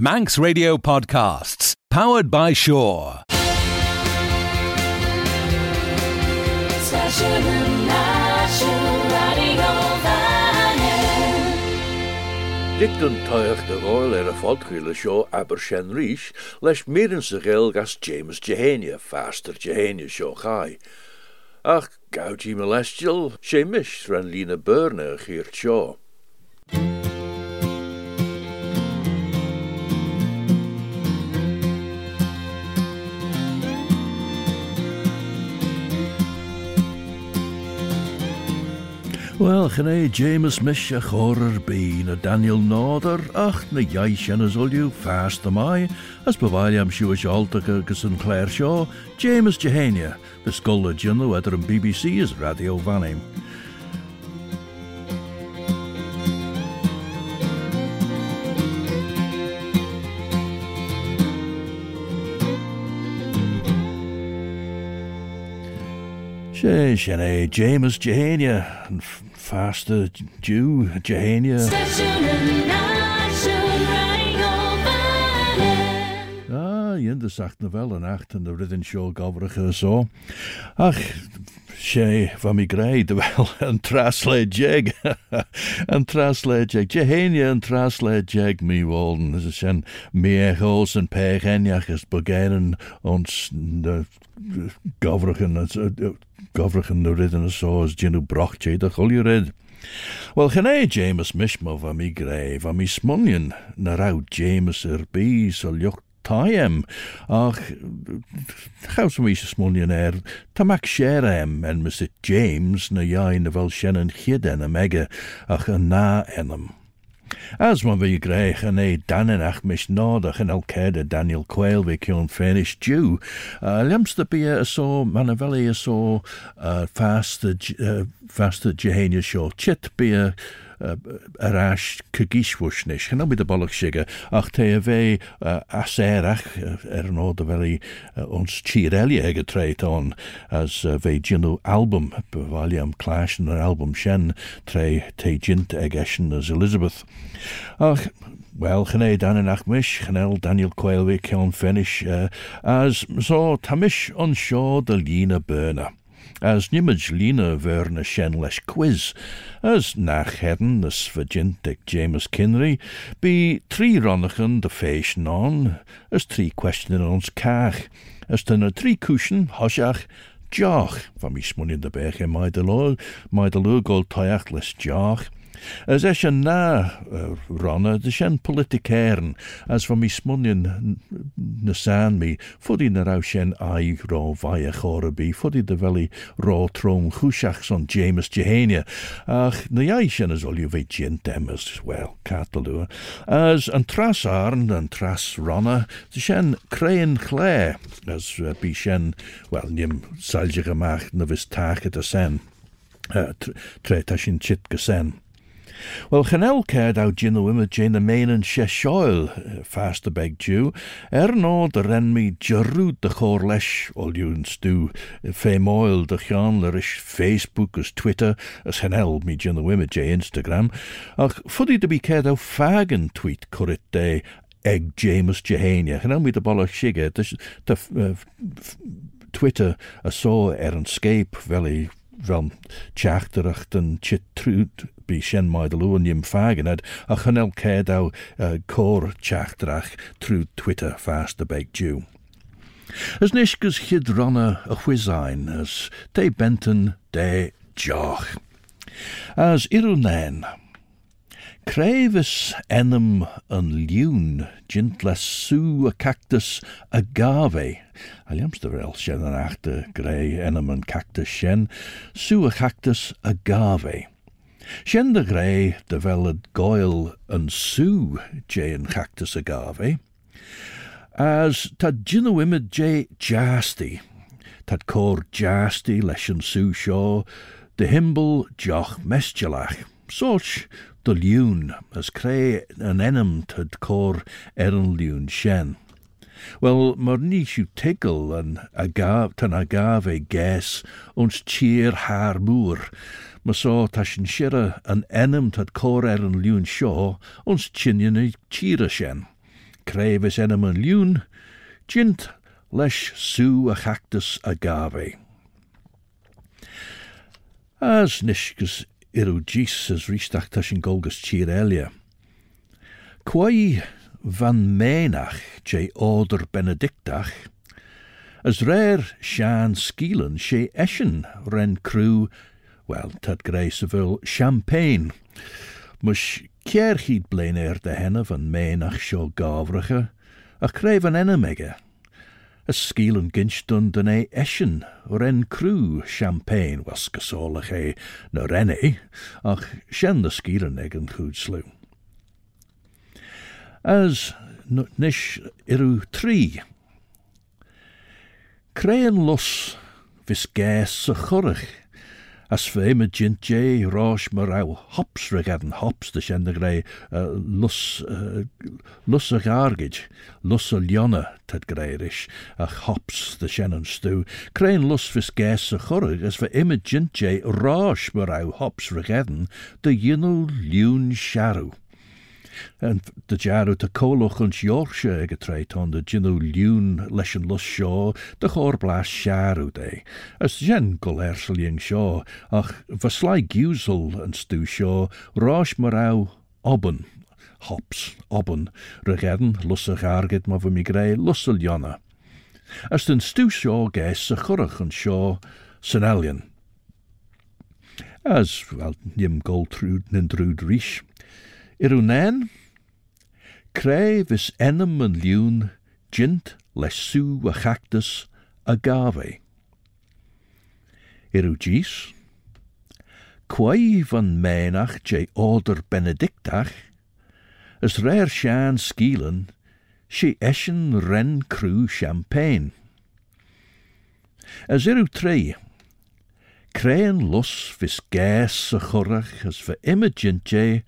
Manx Radio Podcasts, powered by Shore. Dic an toach de er bháil ar a fáilchuile seo aber sin ríis leis méan sa réil gas James Jehania faster Jehania seo chai. Ach gautí me leistil sé mis ran lína burne. Wel, chynnu James Mish a chorer bí na Daniel Náder ach na jaith sin as olju fast am mai, as bewail am siw altacha agus an Claire Shaw, James Jehania, the scola jinnu edar an BBC is Radio Vannim. sé sin é James Jehania an faster Jew, Jehania. Ah, jinder sagt na wel een acht en de ridden show gavrige so. Ach, sé fan mi greid, wel, yn trasled jeg, yn trasled jeg, jehenia yn trasled jeg mi wolden, ys ysyn mi eich ols yn pech eniach ys bygeren ons gofrach yn gofrach yn nywyd yn y sos, dyn nhw broch teid a chwilio red. Wel, chyna e James mismof am i gref am i smonion na raw James yr bu soliwch taem. Ach, chaws am eisiau smonion er, tamak sier em en Mr James na iau na fel sien yn chyden am ega, ach yna enam. As my fi grech yn ei danin ach mis nod ach yn Daniel Quail fi cion ffeinish diw. Uh, the beer bia yso, manafeli yso, saw, fast the uh, fast. Chit beer. arás cygíswys nes. Chyna bydd y bolog siga, ach te y fe aserach er yn oed y fel i ons tireli heg y treit on, as fe gynnu album, befali am clash yn yr album sien, tre te gynt eg eisiau as Elizabeth. Ach, Wel, chynnau dan yn achmys, chynnel Daniel Coelwi cewn ffenys, uh, as so tamish on sio dy lŷn y byrna. as nimid lína bhena sin quiz, as nach the na James Kinry, be three runnachan de fééis non, as three questionin ons caach, as tunna trí cushion hoiseach jach, van mí smunin de bech e maidide lo, maidide lugóil taiach leis As eisiau na, Rona, eisiau'n politicairn, as fo mi smunion nasan mi, ffodi na raw sien ai ro fai a chora bi, ffodi da feli ro trwm chwsiach son James Jehania, ach na iau sien as olio fe gien demas, wel, catal dwi, as an tras arn, an tras Rona, dy sien crein chle, as uh, bi sien, wel, nim salgig amach na fys tach at a sen, uh, tre ta sien chit gysen. Well, chanel caird out gin the jane the main and shesioil, uh, fast the beg dew, er no the renmi jarrwyd the chor lesh, all you and stew, fe moil the chan lerish Facebook as Twitter, as chanel me gin the women jay Instagram, ach fuddy to be caird out fagan tweet currit day, egg James Jehania, chanel me the bollach shigger, the, uh, the Twitter a só ar an scape fel i van tjaachterach den chit trúd bí sin maid lonim faganad a chanel céad á uh, cór teachdrach trú Twitter fast a beg dú. As nisgus chid ranna a chuisáin as dé benten dé joch. As irúnéin, An liún jint les sú a cactus agave. Aliamster el sien an achte grey enam an cactus sien, sú a cactus agave. Sien de grey de veled goil an sú jay an cactus agave. As tad jay jasty, tad cor jasty leis an sú seo, de himbal joch mestjalach. Soch de liún as cré an enam tad cor an liún shen. Wel, mar ní tegel an agaf, tan agaf ons cheer haar moer, ma so ta sin sire an enam tad cor er an liún ons chinion e cheer shen. crevis enem an liún, jint leis a chactus agave. As nisgus dís as rísteach tá sin golgus. Quai van ménach jé óder benedictach, as réir sean skílan sé ren crú, well, tad sa champagne, mus ceir hyd blaen er de henne van ménach seo a créf an ysgil yn gynstwn dyn ei esion o'r en crw champagne was ych ei na renne, ach sien ysgil yn eg yn cwyd. As nish irw tri, Crean los fys ges y chorach, as fe me jint jé rás mar ra hops regadan hops de sin lus, lus a lus a lionna tad gréiris, ach hops de sin an stú. Lus vis gais sa chorach, as fe imime jint jé rás mar ra hops regadan, de yinno liún sharu. en de jarú tá cólach an seorse ag a de ginú liún leis an lus seo de chóir blas seaarú é. Is gen go airsalíon seo ach verslai giúsel an stú seo ráis mar ra. Hops, oben, regedden, lusse argid, ma fy mi greu, lusse jonna. As den stú seo geis sa chorach an seo san alien. As, wel, nim gold trwyd nyn drwyd. Ríis. Irunen, cré vis enem an liún jint leis sú a chactus agave. Gís, quai van ménach jé order benedictach, as réir sean skílan, si eschen ren cru champagne. As iru créan lus vis gais a as fa imagint jé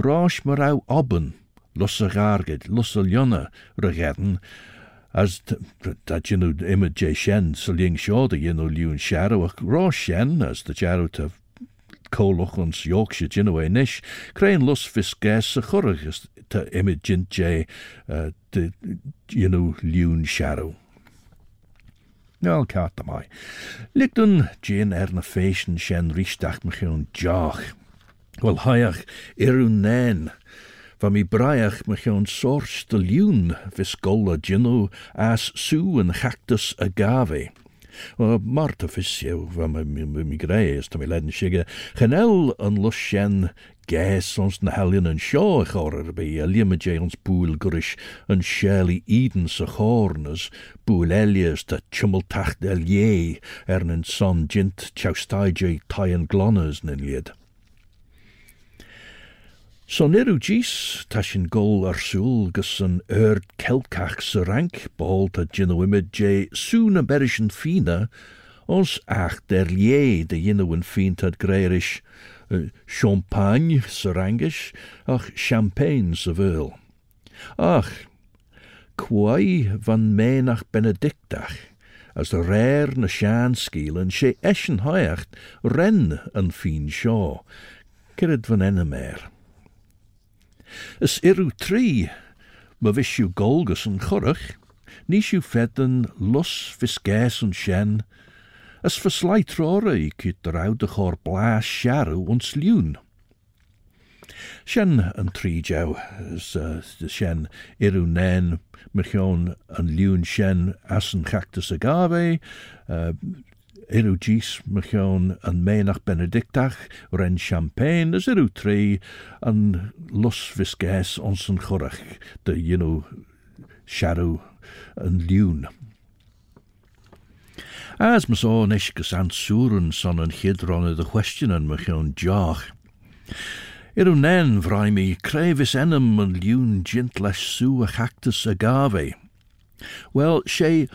ráis mar ra abban los a gágad los a lionna rahéan as dat jinnú imidé sin sa ling seáda dhéanú líún searú ach rá sin as de dearúta cólochans joog se Ginoé niis, Kréin los fisgé sa choragus tá imid ginté dionú eh, liún seú. Nel cat mai. Lik dun géan ar na fésin sin ríisteach me chun deach Wel haiach irún nén, Van mi braiach me sors de liún vis golla ginu as sú an chactus agave. Marta fisio van mi, greis ta mi ledden sige, genel an lus sjen gais ons na helien seo chorer be a limage ons gurish an eden sa chornes, boel elias elie er en son jint chaustaige taien glonners nin. Son irw gys, ta sin gol ar sŵl gys yn erd celcach sy rank, bol je sŵn a berish yn fina, ons ach der lie de ynno yn fin tad greirish, uh, champagne sy rangish, ach champagne sy vyl. Ach, quai van menach benedictach, as de rare na shan skielen, she eschen hoiacht ren yn fin sio, Cyrryd van enna mer. Is irú trí ma visisiú golgus an chorach, níisiú fedan lus fisgéis an sin, as versleitróra i ky de oude chor blaas searú ons liún. Sin an tríjou is uh, de sin irú nén mechoon an liún sin as an chactus agave, uh, Irw gys mychion yn maen benedictach, ren champagne as irw tri yn lws fisges ons yn chorach, dy you know, siarw yn liwn. As mys o nesgus ansŵrn son yn chydron y chwestiwn yn mychion joch. Irw nen frai mi, crefus enam yn liwn gintlas sŵ a chactus agave. Wel, sé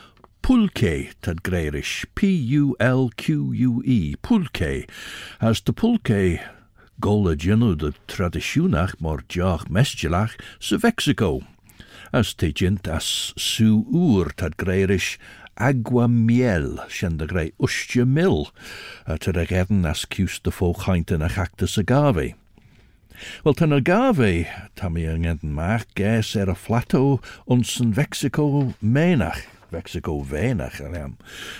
pulque tad greirish, P-U-L-Q-U-E, pulque, as de pulque gola genu de tradisiúnach mar deach mestiach sa Mexico, as te jint as sú úr tad agua miel sin de gré ustje mil, a te a gedden as cús de chainte a chactus agave. Wel, tan o gafe, tam i angen mach, ges er flato ons yn Mexico menach. Mexico venach, er,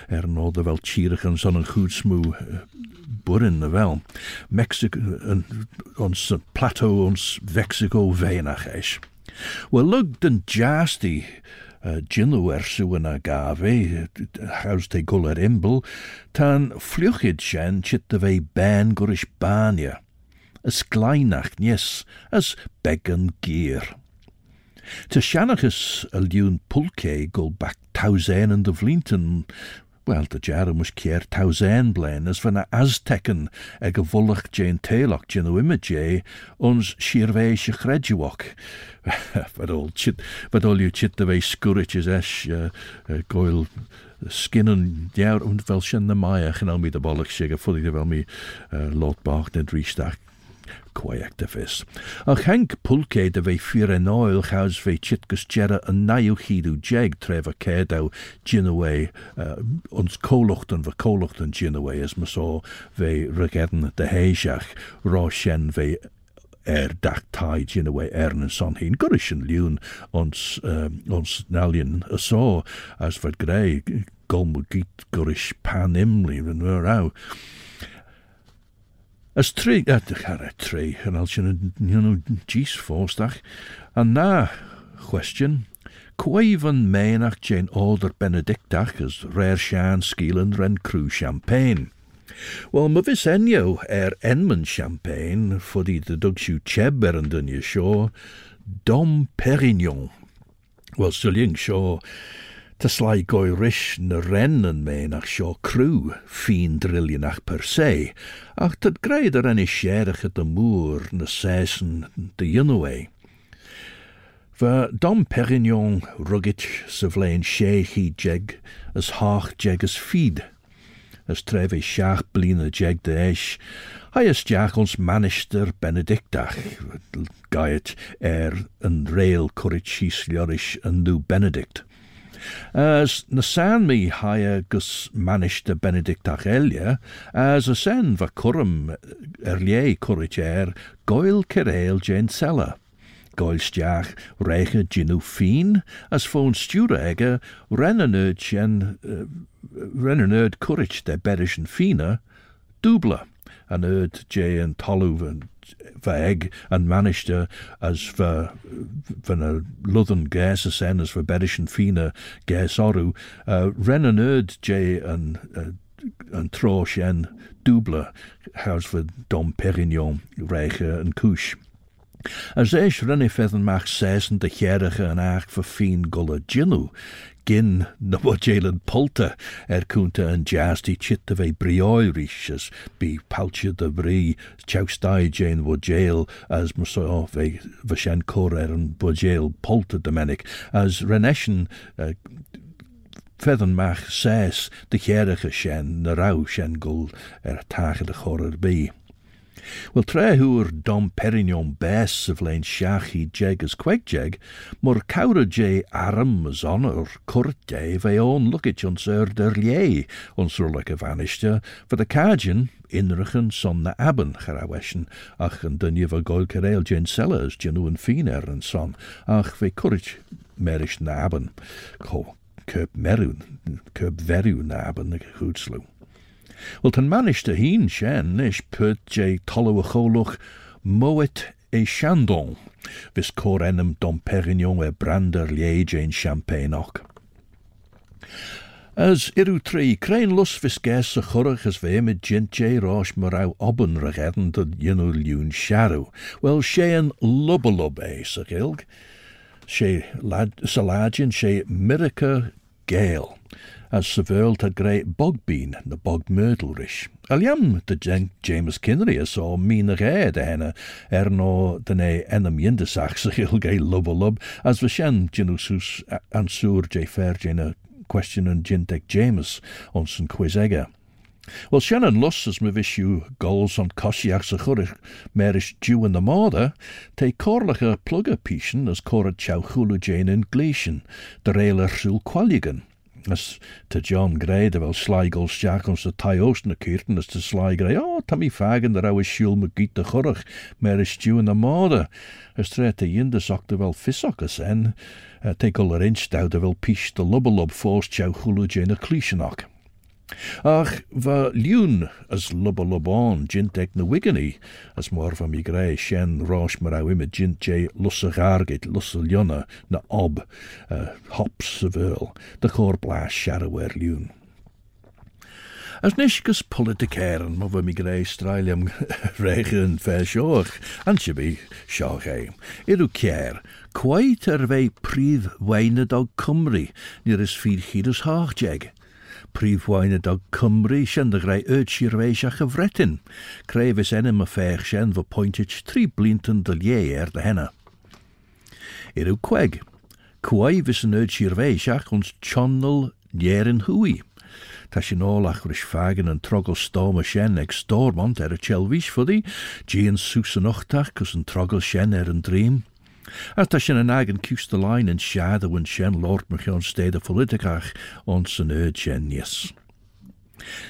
er nod wel tjierig en zo'n goed smoe burin na wel. Mexico, ons plateau ons Mexico venach is. Wel, lug den jasty, uh, Ginno er suwen a gafe, haus te guller imbel, tan fluchid shen chit de ve ban gurish bania. As gleinach nies, as began gear. Ta Shanachus al diwn pulke go back tausen and the Vlinton, Wel, dy jar ymwys cier tawsen blen, as fyna Aztecan ag y fwlach je'n teilog je'n o imid je, eh, ons sir fe eisiau chrediwog. Fad ol, chit, fad ol yw chit dy fe sgwrit ys eis uh, eh, eh, goel skin yn diawr, ond fel sy'n na maia, e, chyn almi dy bolach sy'n gyffwrdd i fel mi uh, lot bach nid rhysdach activists. Ach Henk Pulke de fe ffyr en oel chaws fe chitgus jera yn naiw chidw jeg tref a cedew ginaway uh, ons colocht yn fy colocht yn ginaway as ma so fe rygedn de heisiach ro sien fe er dach tai gin away ern yn son hi'n gwrs yn liwn ons, um, ons nalion y so as fod greu golmwgit gwrs pan imli yn fyr aw. Ys tri, edrych ar y tri, yn alch yn nhw'n gys ffos, dach. A na, cwestiwn, Cwaif yn main ac Jane Alder Benedictach as Rare Sian Sgilan Ren Crew Champagne. Wel, mae fes enio er enmyn champagne, ffod i dy dwg siw cheb er yn dynnu sio, Dom Perignon. Wel, syliwng sio, Ta slai goi rish na ren yn me nach sio crw, ffin drilianach per se, ach tad greid ar enni sierach at y môr na sesen dy ynwe. Va dom Perignon rugit sa vlein sé hi jeg as hach jeg as feed. As tref e siach blin jeg de eis, as jaach ons manister benedictach, gaiet er yn reil curit sys liorish yn nu benedict. As na san mi haia gus manish de benedict achelia, as a sen va curum erlie eh, er curricher goil cereil gen sella. Goil stiach reiche ginu fin, as fôn stura ega renanerd gen uh, eh, renanerd currich de berish and fina, dubla and Erd J and Tolu and for egg and managed to as for for a Luthen gas sen as for Bedish and Fina gas oru. Uh, Ren and Erd J and uh, and Trosh and Dubler house for Dom Perignon Reiche and Couche As eis rinne fedden maach seisen de cherige en aag for fin gulle ginu, gin na wajelen polta er kunta an jasti chitta ve brioirish bi palcha de bri chaustai jane wajel as maso ve vashen kor er an wajel polta domenic as reneshen uh, Fedden mach ses de cherige shen na rau shen gul er tage de chorer bi. Wel tre hwyr Dom Perignon bes seflein siach i jeg as quegjeg, mor cawr je arm as honor curte fe on lookage on sir der lie, on sir y a vanishter, for the cajun inrichen son na aben charaweshen, ach yn dynnu fo goel careil jen sellers jenu yn ffin er yn son, ach fe cwrich merish na aben, co, Kerb Merwyn, Kerb Ferwyn na aben y chwdslw. Wel, tan maniste hín shen is put je tollu a choluch moet e chandon, vis cor enum dom perignon e brander liege in champagne och. As iru tri, crein lus vis ges a chorach as ve mit jint je rosh morau oben regedden dat ynu liwn sharu. Wel, she an lubbalub e, sa gilg. She lad, salagin, she miracle gale as severalt a great bog-bean the bog myrdlrish. Aliam de James Kinrius o myn ag e de er no den e eh enam yndesach sy gil gei lubolub as vishen genusus ansur jay fair jena question and jintec James on sy'n quiz ega. Well, Shannon Luss as my issue goals on Koshiach Sachurig, Merish Jew in the Morda, eh? te a plugger Pishan as Korad Chauchulu Jane in Gleeshan, the Railer Qualigan. As to John Gray de wel Sligo Jack ons de Taios na Kirten as to Sly Gray, oh, Tommy Fagan de rauwe shiel me giet de mer is stew in de mode. As tre te yin de sok de as en, uh, take all inch dou de pish de lubbelub forst jou chulu jane a Ach, va liwn as lubba lubbon jint ec na wigany, as mor va mi greu sien rosh marawi me jint jay lussa gargit lussa liona na ob, uh, hops of earl, da chor blas sharawer liwn. As nisgus politikeren mo fy mi greu strael am rege yn fe sioch, an si bi sioch ei. Iru cier, cwaith ar fe prif weinadog Cymru, nir is ffyr hyd jeg prif wain y dog Cymru sy'n dy greu yd si'r feis a chyfretyn. Creu fes enym y ffech sy'n fy pwyntit tri blint yn dyliau er dy henna. Ir yw cweg. Cwai fes yn yd si'r feis ac ond tionol nierin hwy. Ta sin ôl ach rys fagen yn trogol storm y sien ag stormont er y chelfis fyddi, gi yn sws yn ochtach cys yn trogol sien er yn dream. As tá sin an agan cús de lein and seadahhain sin Lordmach an stéad a foliteach an san öd sin níos.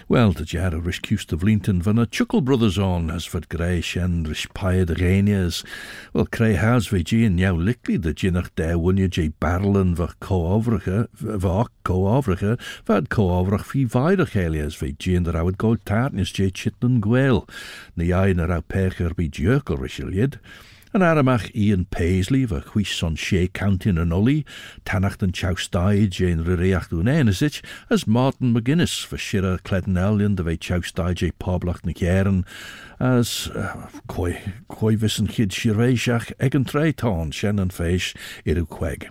Well, de jar a rish cúst of Linton van a chuckle brothers on as for grey shen rish pied reinias. Well, cray has ve gin jou likli de ginnach de wunja jay barlen va coavrige, va coavrige, vad coavrich fi vaidig helias ve gin der out gold tartnis jay chitlin gweel. Ni ein er out pecher be jerkel rish An aramach Ian Paisley, va chwys son sé countin an oli, tanacht an chawstaid jane enesich, as Martin McGuinness, va shira cledden elion de jay poblacht na kjeren, as uh, an treitán shen an feish iru queg.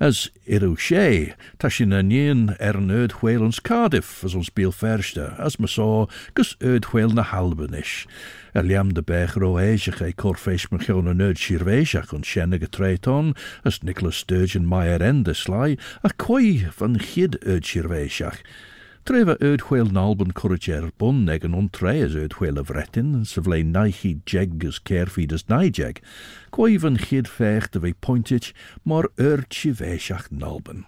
as iru sé, ta sin a nien er an öd hwel ons Cardiff as ons biel ferste, as ma so, gus öd hwel na halben is. Er liam de bech ro eisach ei corfeis me chion an öd sirveisach on sienna getreiton, as Nicholas Sturgeon Meyer ende sly, a koi van chid öd sirveisach, Trefa ydchwel nalb yn cwrwch er bwn neg yn ontre as ydchwel y fretin, sefle naichi jeg as cairfyd as naijeg, gwaif yn chyd fech dy fe pointich mor yrch i fesiach nalbyn.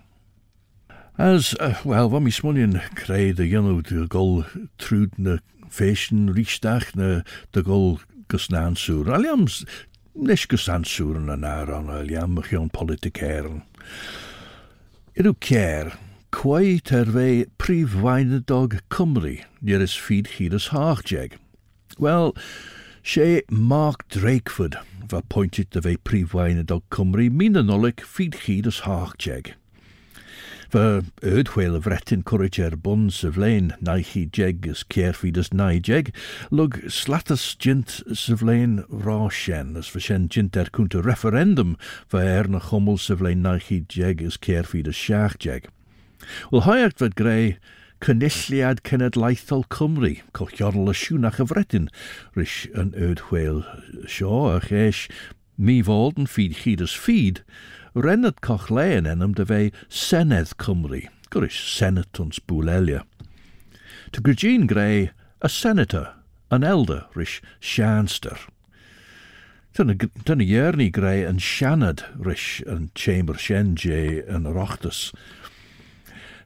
As, uh, wel, fa mi smunion creu dy yno dy gol trwyd na fesion rhysdach na dy gol gysna'n sŵr. Aliam, nes gysna'n sŵr yn yna, Ron, aliam, mych i'n politic er. Ydw cair, Cwai terfe prif weinidog Cymru, nearest feed Hidas Harjeg. Well, she Mark Drakeford, va pointed the ve prif weinidog Cymru, mina nolik feed Hidas Harjeg. Fy ydwel y fretyn cwrwyd er bwn syflein nai hi jeg ys cierfyd ys nai jeg, lwg slatas gynt syflein rha sien ys fy sien gynt er cwnt y referendum fy er na chwmwl syflein nai hi jeg ys cierfyd ys siach jeg. Wel, hoi fod greu Cynulliad Cenedlaethol Cymru, colchio'r lysiwn a chyfredin, rys yn yd chweil sio a cheis, mi fod yn ffid chyd as ffid, renad coch leyn enam dy fe Senedd Cymru, gwrs Senatons bwlelia. To Gregine Gray, a senator, an elder, rys Shanster. Dyna ierni greu yn sianad rys yn Chamber Shenje yn yr Ochtus.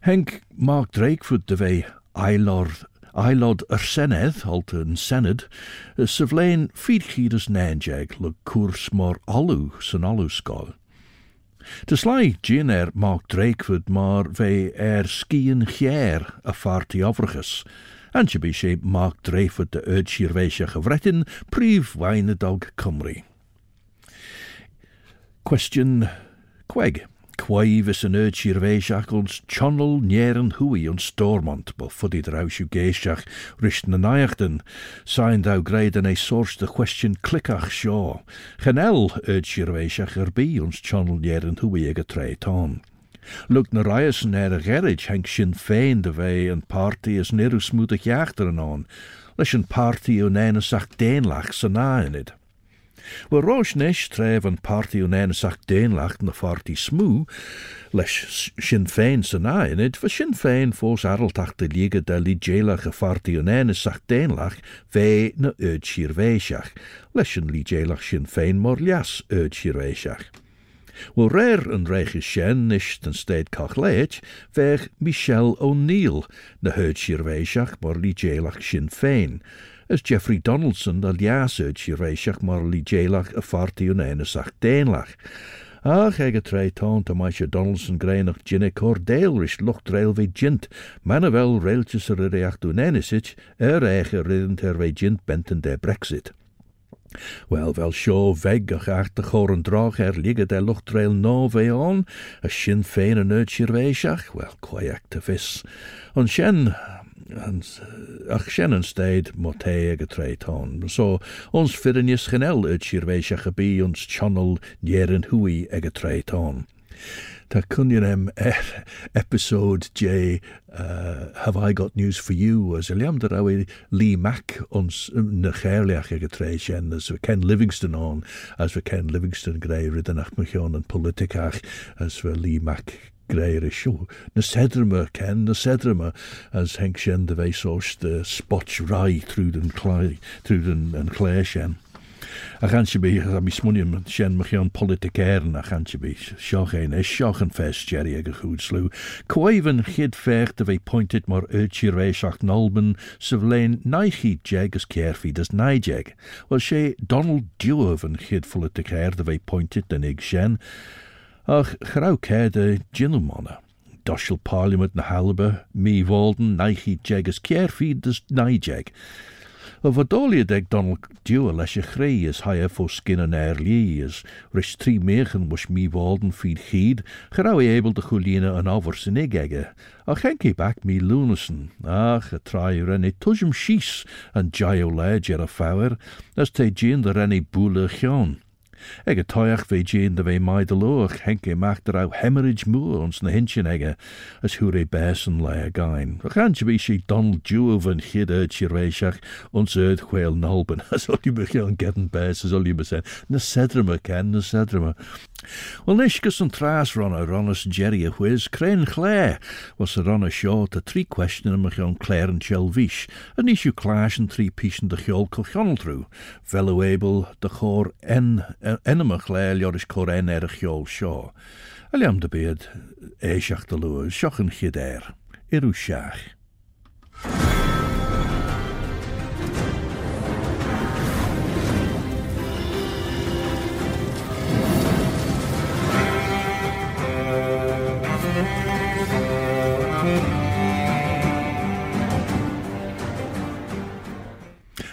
Henk Mark Drakeford de vei ailord ailod yr Senedd, halt yn Senedd, ffidchyd ys nenjeg le cwrs mor olw sy'n olw sgol. Gin er Mark Drakeford maar ve er skiën gjer a farti overigens. En je be sé Mark Drakeford de uitsierweisje gevretten, prief dog Cymru. Question Queg. Quaivus yn yd si'r feisiach ons channel nieren hui ons stormont, bo fuddy draus yw geisiach rysht na source de question clickach sio. Chanel yd si'r feisiach er bi ons channel nieren hui ag tre ton. Lwg na raias yn er gerig hank sin fein de fe yn party as nirw smwydach iachter yn on, leis yn party sy'n na yn id. Wel roos nes tref an party o'n en sach deenlacht na farty smw, leis sin féin sa nainid, fa sin féin arltach de liga de li djelach a farty o'n en fe na yd sir veisiach, leis sin li djelach sin féin mor lias yd sir rare an reiche shen nish den stead cachleit, vech Michelle O'Neill, na herd shirveishach mar li jailach Sinn as Geoffrey Donaldson al jasyd si reisiach mor li djeilach a farti yn enesach deinlach. Ach ag a tre taunt a maisio Donaldson greinach djinne cordael rish lucht reil ve djint, manna fel reiltjes ar yr each dwi'n enesit, er eich ar ryddent ar ve djint benten de Brexit. Wel, fel sio feg o'ch art y chor yn droch er ligad e lwchtrael no fe on, y sin fein yn yd sir feisiach, wel, cwaiac tyfus. Ond sien, sin, ach sin an steid moté ag a tréitán. So, ons firinnis genel uit sirvéisiach a bí ons channel njeren hui ag. Ta kunjem er episode J uh, Have I Got News for You as a awi Lee Mack ons na chairliach ag a as we Ken Livingston on as we Ken Livingston riddenach mechion an politikach as we Lee Mack greu'r isiw. Na sedr yma, Ken, na sedr yma, as Henk Sien dy feis os dy spots rai trwy'n clai, trwy'n clai Sien. A chan si bych, a mi smunion sien mych iawn politic ern a chan si bych, sioch ein eis, sioch yn ffes, Jerry ag y chwyd slw. Cwaif yn chyd ffech dy fei pointed mor yrtsi reis ac nolben, syflein nai chi jeg as caerfi das nai jeg. Wel se Donald Dewar yn chyd politic er dy fei pointed yn ig sien, ach chrá céad a ginmanne. Doshel Parliament na Halbe, mi Walden, naichi jegus ceirfi as naijeg. A fodoliad ag Donald Dewar leis a is haia fó skin an air lí is ris was bháden fíd chiad, gerá é ébal de cholíine an áhar san ige, a chenki lúnasan, ach a trai renni tujum síos an jaio leid ar as té djin de renni cheán. Eg a toach fé géan de bheith maid loch henke macht er au hemorrhage moer ons na hinsin ege, as hu é besen le a gain. A chantje bí si Donald Juve an chide sirvéisiach ons uit chweel nalben, as ol je an getten bes, as ol je besen, na sedreme ken, na sedreme. Wel nisgus an tras runner runnas Jerry a whiz, crane clé, was a runner short a tri question am an Claire an Chelvish, a nisju clash an tri pischen de chol colchonel Velo able de chor en enamach le leoris choréin ar a cheol seo. A leam de bead éiseach de lu seochan chidéir, irú seach.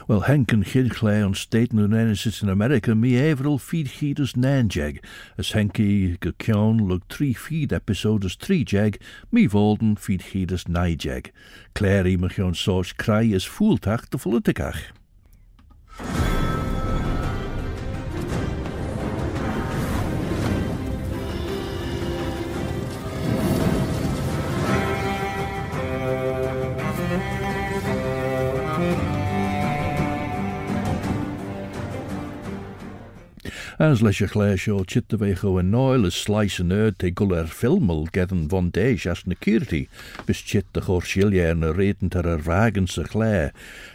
Well, Henken Chidclay on State Nunenesis in America, mi everal feed heaters nanjeg, as Henky gekjon look three feed episodes three jeg, mi volden feed heaters nijeg. Clary mechion soos krai is voeltach de politikach. As leis a chléis seo chit a bheith go an náil is sláis an nerd te gul ar filmmal gedan von déis as cúirtaí, bis chit a chóir siléar na réan ar ar bhagan sa chlé.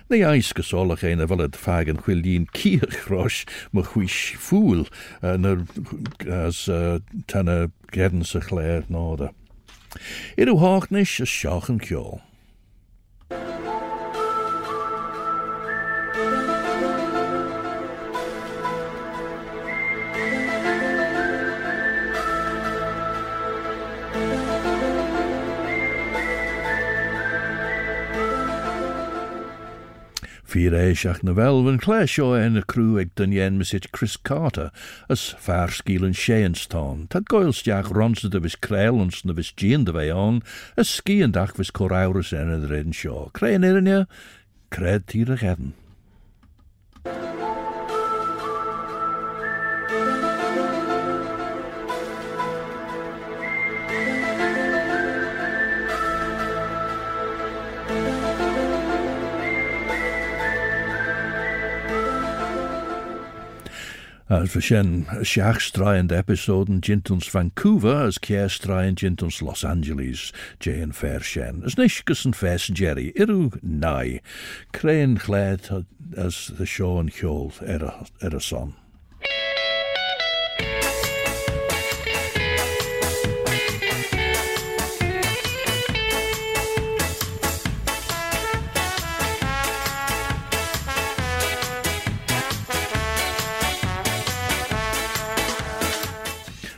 Na eis go sólach éana bhfuad fagan chuilín cíchrás mo chuis fúil as tanna gedan sa chléir náda. Iú háachnis a seachan ceol. Fi éis ach na bhil an chléisio ena cruú ag den dhéanmasid Chris Carter as fearcílan séanstán, Tá goilsteach ronsa de bhís créalans na bhís díon de bhéán a scíanach bhís choráras ena réan seo. Créan irinne, créad tíra chean. As we sin seachstraiend episoden jintons Vancouver as ceirstraiend jintons Los Angeles, Jane Fair sin. As nisgus an fes Jerry, irú nai, Créan chléad as the Sean an cheol er a, er a son.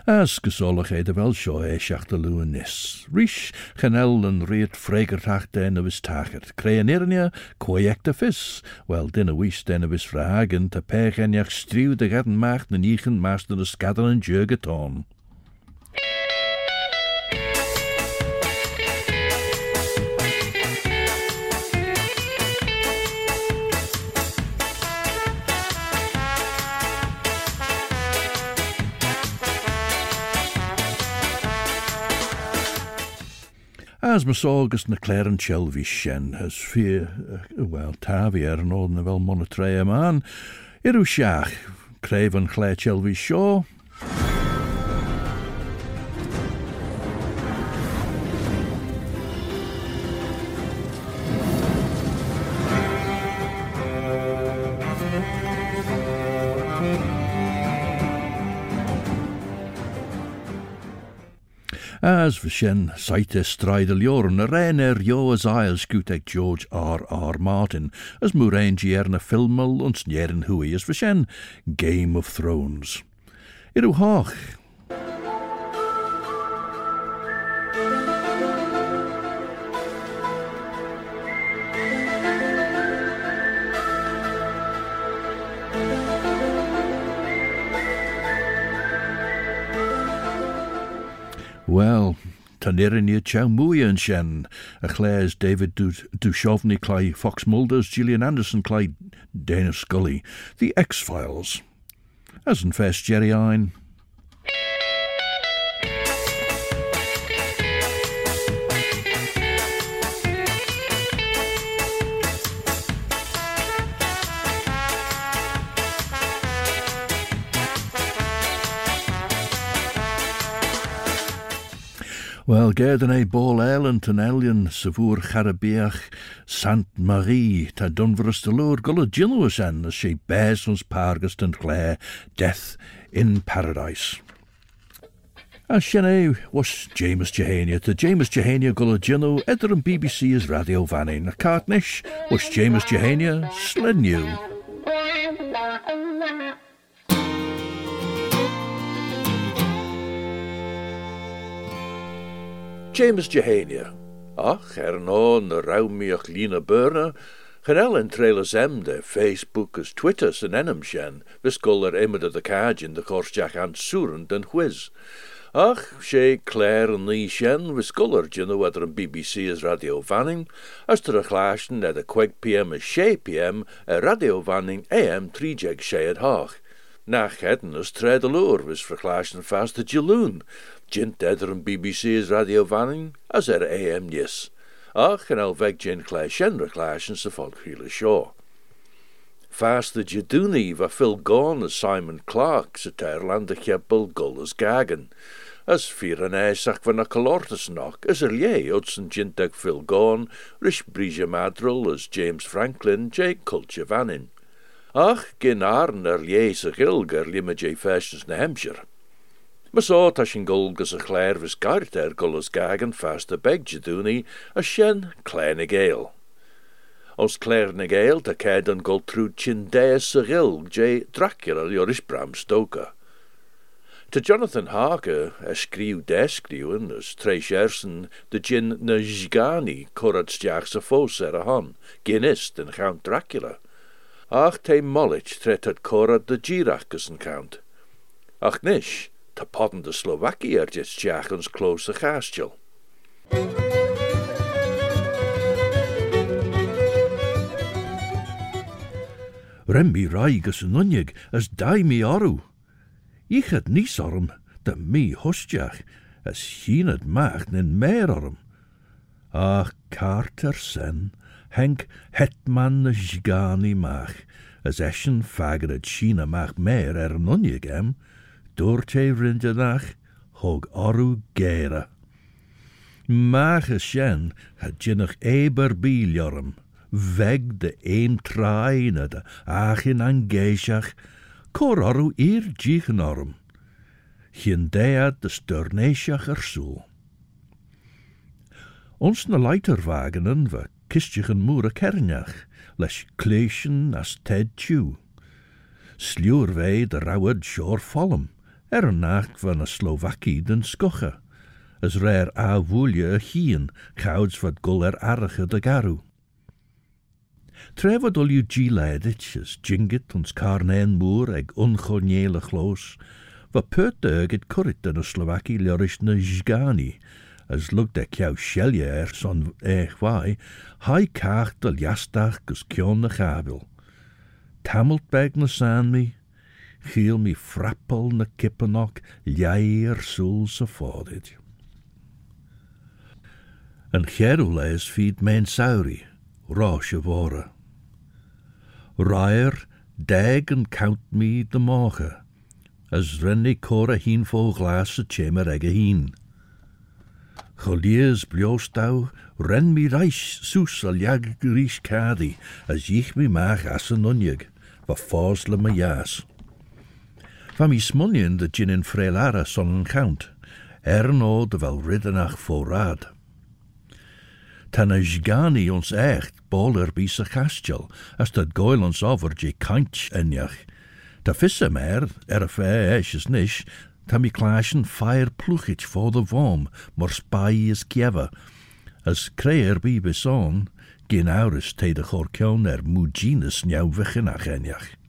As gesolligheid wel seo é seach de luúan nis. Rís chanel an réad freigertaach déna vis tachart. Créan irne coiecta fis, well dinna wís déna vis frahagen ta pechaneach striú de gadan macht na níchan master na scadan an As mas agus na Claire an Shelby sien, as fi, uh, wel, ta fi er yn oedd na fel monotre yma an, irw siach, cref yn Claire Shelby sio. As for shen saite stridel jorn, a ren er jo as ail scutek George R. R. Martin, as murain gierne filmel ons njeren hui as shen Game of Thrones. Iru hach, Well, tan irin ni chow mwy shen, chléis David Duchovny clay Fox Mulders, Gillian Anderson clay Dana Scully, The X-Files. As in fest Jerry Ein. Wel, gerden ei bol elen ten elion savour charabiach Sant Marie ta dunverus de loor gulle gilloes en as she bears ons pargust and clare death in paradise. As sienne was James Jehania to James Jehania gulle gillo edder and BBC is radio vanning. A cartnish was James Jehania slennew. James Jehania. Ach, er no na raumioch Lina Burner, Genel en trailers em de Facebook as Twitters en enem shen, vis er immer de kaaj in de korsjach aan soeren den whiz. Ach, sé Claire en Lee shen, vis er gino wat er een BBC as radio vanning, as ter a glaasjen net a pm a she pm a radio vanning am trijeg she het hoog. Nach heden as tredeloor vis verglaasjen vast de jaloon, Eder een BBC's radio vanning as er AM nis. Ach, en al jin klaar shenra klaasjen se volkriele shaw. Fast de jeduni va Phil Gorn as Simon Clark se terland de cheppel gull as gagen. As eisach van a colortus nog, as er lie utsen jintek Phil Gorn, rish madrol as James Franklin, J. Culture vanin. Ach, gin arn se gilger lima J. Fashions na Hampshire. Ma sá tá sin a chléir vis gart er golas gagan fast a beg jedúni a sin léna géal. Os léir na géal tá céad an gol trú chin dé sa gil J. Dracula Joris Bram Stoker. Tá Jonathan Harker a scríú descríúin as trééis ersen de gin na zgani chorad steach sa fós ar a hon, Guinness den Count Dracula. Ach té mollit tret at chorad de Girachgus Count. Ach nish, Tá podden de Slovakia er dit teach ons close gaastil. Remmi raigus an unnig as dai mi aru. Ich het nís orm, de mi hostjach, as het macht nin meer orm. Ach, Carter sen, Henk hetman na jgani mach, as eschen fager het China mach meer er em, Doorte rindenach hog oru gera. Mache shen had jinnach eber biljorm, weg de een traine de achin an geishach, cor oru ir jichenorm. Gien dead de sturneshach er so. Ons na leiterwagenen we kistjigen moere kernjach, les kleesjen as ted tju. Sluur wij de rauwed sjor er nacht van a Slovakie den skoche, as rare a woelje a chien, gouds wat gul er de garu. Trefod ol yw gileidich, as jingit ons carnaen moer ag unchorniele chloos, va put ag currit in a Slovakie lorish na as lukt ek jou er son eich wai, hai kaart al jastach gus kion na chabil. Tamelt beg na san mi, giel mi frappel na kippenok, jair soel sa gerul is fiet mijn roosje vore. Raier, dag en count me de morgen, as renny cora heen vol glas a egge heen. Choliers bliostau, ren mi reis soes al jag gris kadi, as jich mi maag as een onjeg, va fosle me jas. Van mi de gin in son count, er no de wel riddenach voorraad. Tan a jgani ons echt boler bis a chastjel, as dat goil ons over je kantj enjach. Da fisse mer, er fe eis is nish, ta mi fire pluchich for the vorm, mor spy is kieva, as creer bi beson, gin auris te de chorkion er vichinach enjach.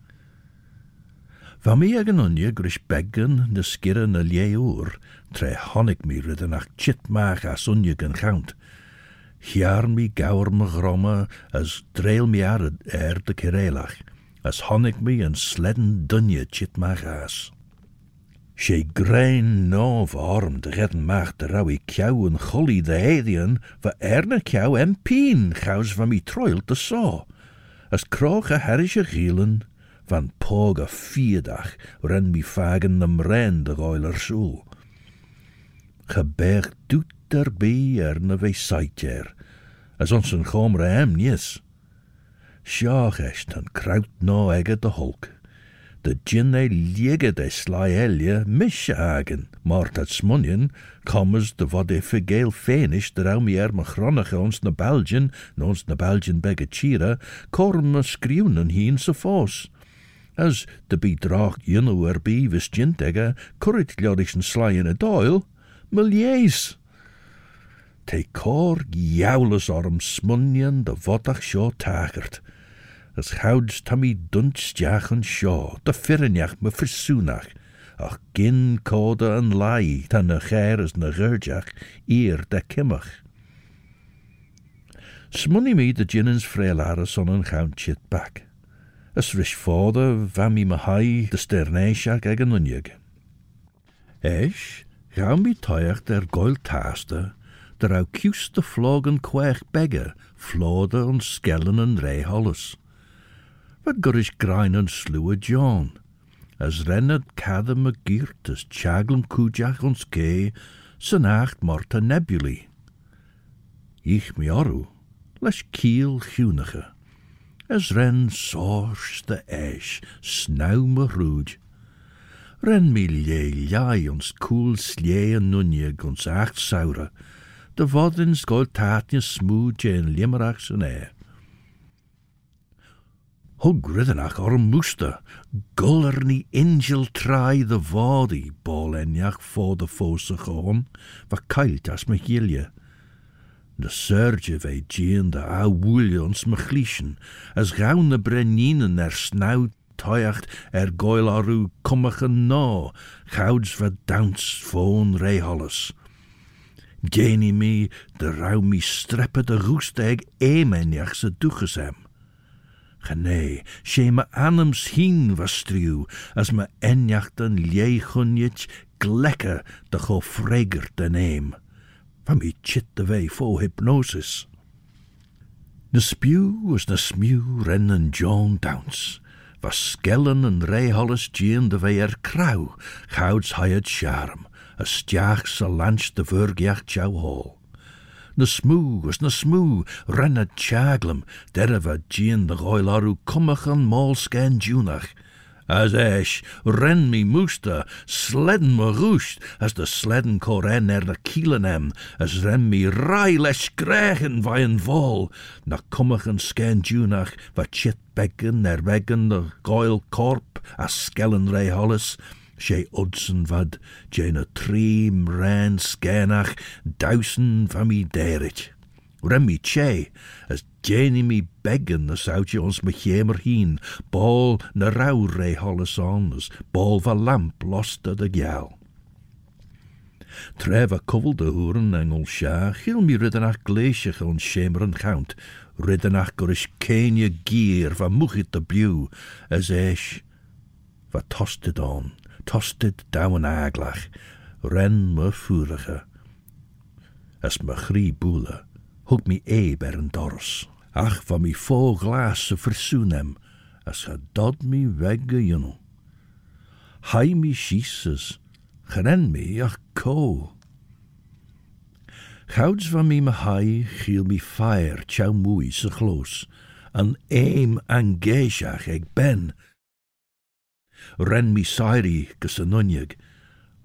Van mi ag an de skirre na leeuwer, tre honnig mi riddenach chitmach as onje gan chount, Jaar mi gaur me gromme, as dreil mi ar er de kerelach, as honnig mi een sledden dunje chit ma gaas. She grein no vorm de redden maag de raui kiau en cholly de hedien, va erne kiau en pien gaus van mi troil te so. As kroge herrische gielen, van poga vierdag ren mi fagen nam ren de goiler soel. Geberg doet er na we saitjer, as ons een gomre hem nies. En kraut no egge de holk. De gin e liege de sly elje mis agen, maar dat smunjen, kommes de wat e vergeel fenish, de rau mi er me chronige ons na Belgian, na ons na Belgian begge chira, korm skriunen hien se fos. As de bidrag junno er bi vis currit glodischen sly in a doil, miljees. Te cor jouwles orm smunjen de vodach sjo tagert. As houds tammy dunstjach en sjo, de firrenjach me versoenach, ach gin code en lai, tan ger as na gurjach, eer de kimmach. Smunny me de ginnens freelare son en chit back. is ris fáda bhemí me haid de sternéiseach ag an nunneag. Éis gaan bí taocht ar gáil táasta de ra ciústa flógan chuich bege flóda an skellen an ré hollas. Wat gur is grein an slúa John, as renned cadda a gírt as teaglam cúdeach ons cé san ácht marta nebulí. Ich mé orú leis cíal hiúnacha. as Ren sóis de éis snáim a rúd. Ren mí lé leai ons cúl slé an nunne guns acht saora, de vodin sscoil táne smú gén limarach san é. Hog gridanach or an músta, gullar ní ingel trai de bhdaí ball enneach fód a fósa chóm, va caiilt as me hiile. De surge vei de a woelje ons me glischen, as gaune breninen er snauw toiacht er goil aru kommige no, gouds verdouns foon reholles. Geni mi de rauw mi streppe de roesteg emenjach se dugesem. Genee, she me anems hien was striuw, as me enjachten liegunjit glekke de go freger de neem. Mi chit de wei fo hypnosis. De was de smew rennen John Downs. Was skellen en reiholles gien de wei er krauw, gouds het charm, a stiach sa lanch de vergiach jou hol. Na smoe was na smoe, renne chaglem, derva gien de goilaru kummachan molscan junach. As esh, ren mi mooster, sledden me roest, as de sledden koren er de kielenem, as ren mi rai les gregen vai een vol, na kummachan scan junach, va chit beggen er weggen de goil korp, as skellen rei holles, sé odsen vad jena trim ran skenach dausen van mi derit. Rem mi che, as Jenny mi beggen as out je ons me heen, bal na rauw re holles as bal va lamp loste de gal. Tref a de hoeren engel sja, gil mi riddenach gleesig on schemeren gaunt, riddenach gorish kenje gier van muchit de blew, as eis, va tosted on, tosted down aglach, ren me. As me grie hug mi e ber een dors. Ach, van mi fo glas se versoen as ge dod mi wegge jonno. Hai mi schieses, geren mi ach ko. Gouds van mi me hai, giel mi fire, tjou moei se gloos, an eim an geisach eg ben. Ren mi sairi an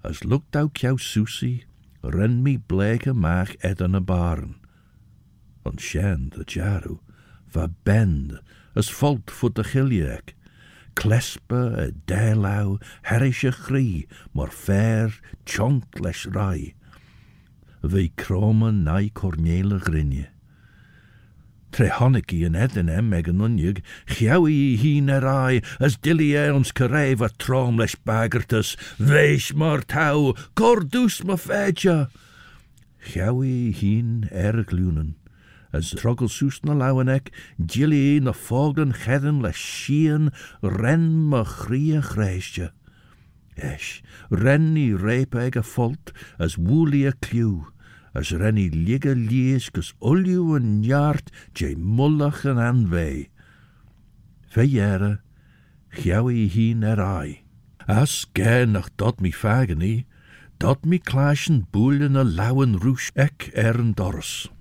as lukt au kjou susi, ren mi bleke maag ed an a baren. Sjen de jaru, va bend, as volt voor de giliek, klespe e delau, herische chri, maar fair, les rai. Vi krome nai cornele grinje. Tre honniki en edden em meg an unjug, chiawi hi nerai, as dilly e ons carei va trom les bagertus, veis mar tau, cordus ma feja. Chiawi hin erg lunen, as trogelsoes na lauwenek, Gilly na fogden cheddden le sian, ren ma chrie grijsje. Eis, renni répe ige folt as woelie kliuw, as renni ligge lies gus oljuw en jaart je mollach en aanwei. Veére, jouwe i hien er ai. As ge nach dat mi fagen i, dat mi klaschen boelen a lauwen roes ek er een dors.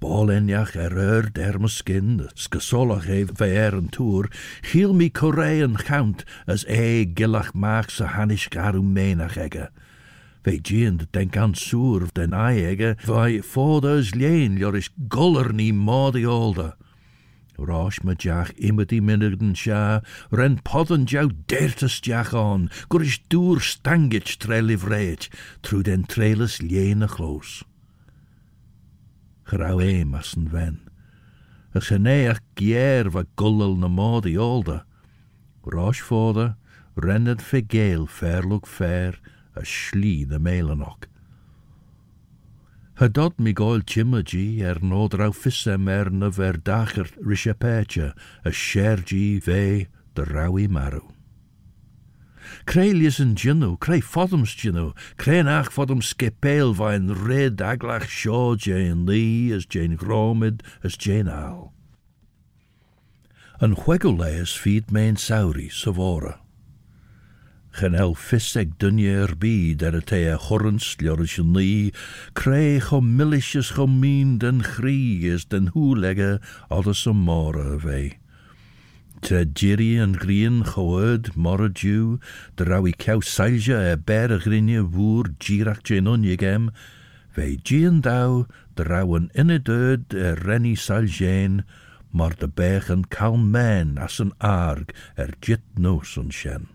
Bálenjach er ur derme skin, skasolach he ver een toer, hiel mi korean chount as e gillach maach sa hanish garu menach egge. Ve de denk aan soer den eiege, vai foders leen jorish goller ni modi olde. Rosh me jach immer die sja, ren podden jou dertes jach on, gorish doer stangit trelli vreet, tru den treles liene gloos chrawe mas yn fen. Y syne ac gierf a gwlyl na modd i olda. Rosh fodda, e, renned fe gael ferlwg fer a sli na meilanog. Hydod mi goel timmygi er nod raw ffysem er na fer dach yr risiapecha, y siergi fe dy rawi marw. Creilius yn gynw, creu ffoddums gynw, creu nach ffoddums skepel va'n red aglach sio Jane Lee as Jane Gromid as Jane Al. Yn chwegwleus fyd mein sawri safora. Chanel fisseg dynnu er byd er y te a chorrens liorys yn ni, creu chom milisius chom min den chri is den y mora fe. Tre jiri yn grian chywyd mor y diw, dy raw i cew sailja e ber y grinia fwr jirach jen unig em, fe gian daw dy raw yn unedyd e renni sailjen, mor dy bech yn cael men as yn arg er jit nos yn sien.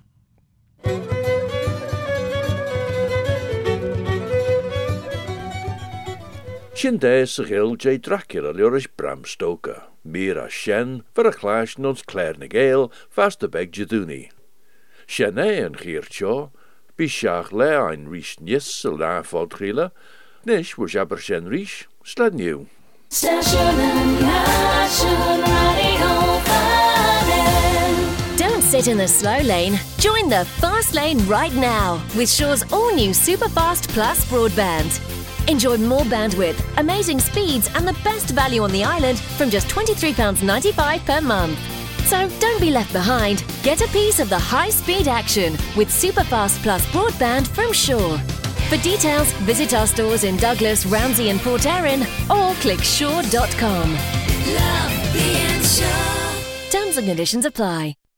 Sin sa gil J Dracula leoris Bram Stoker. Mir a shen vir a chláis nons cléir na fast a beg jeúni. Sin é an chiirteo, bí le ein rís níos sa láfád Nis bú seabar sin rís sledniu. Don't sit in the slow lane. Join the fast lane right now with Shaw's all new Superfast Plus broadband. Enjoy more bandwidth, amazing speeds, and the best value on the island from just £23.95 per month. So don't be left behind. Get a piece of the high speed action with Superfast Plus broadband from Shaw. For details, visit our stores in Douglas, Ramsey, and Port Erin or click shaw.com. Love being Shaw. Terms and conditions apply.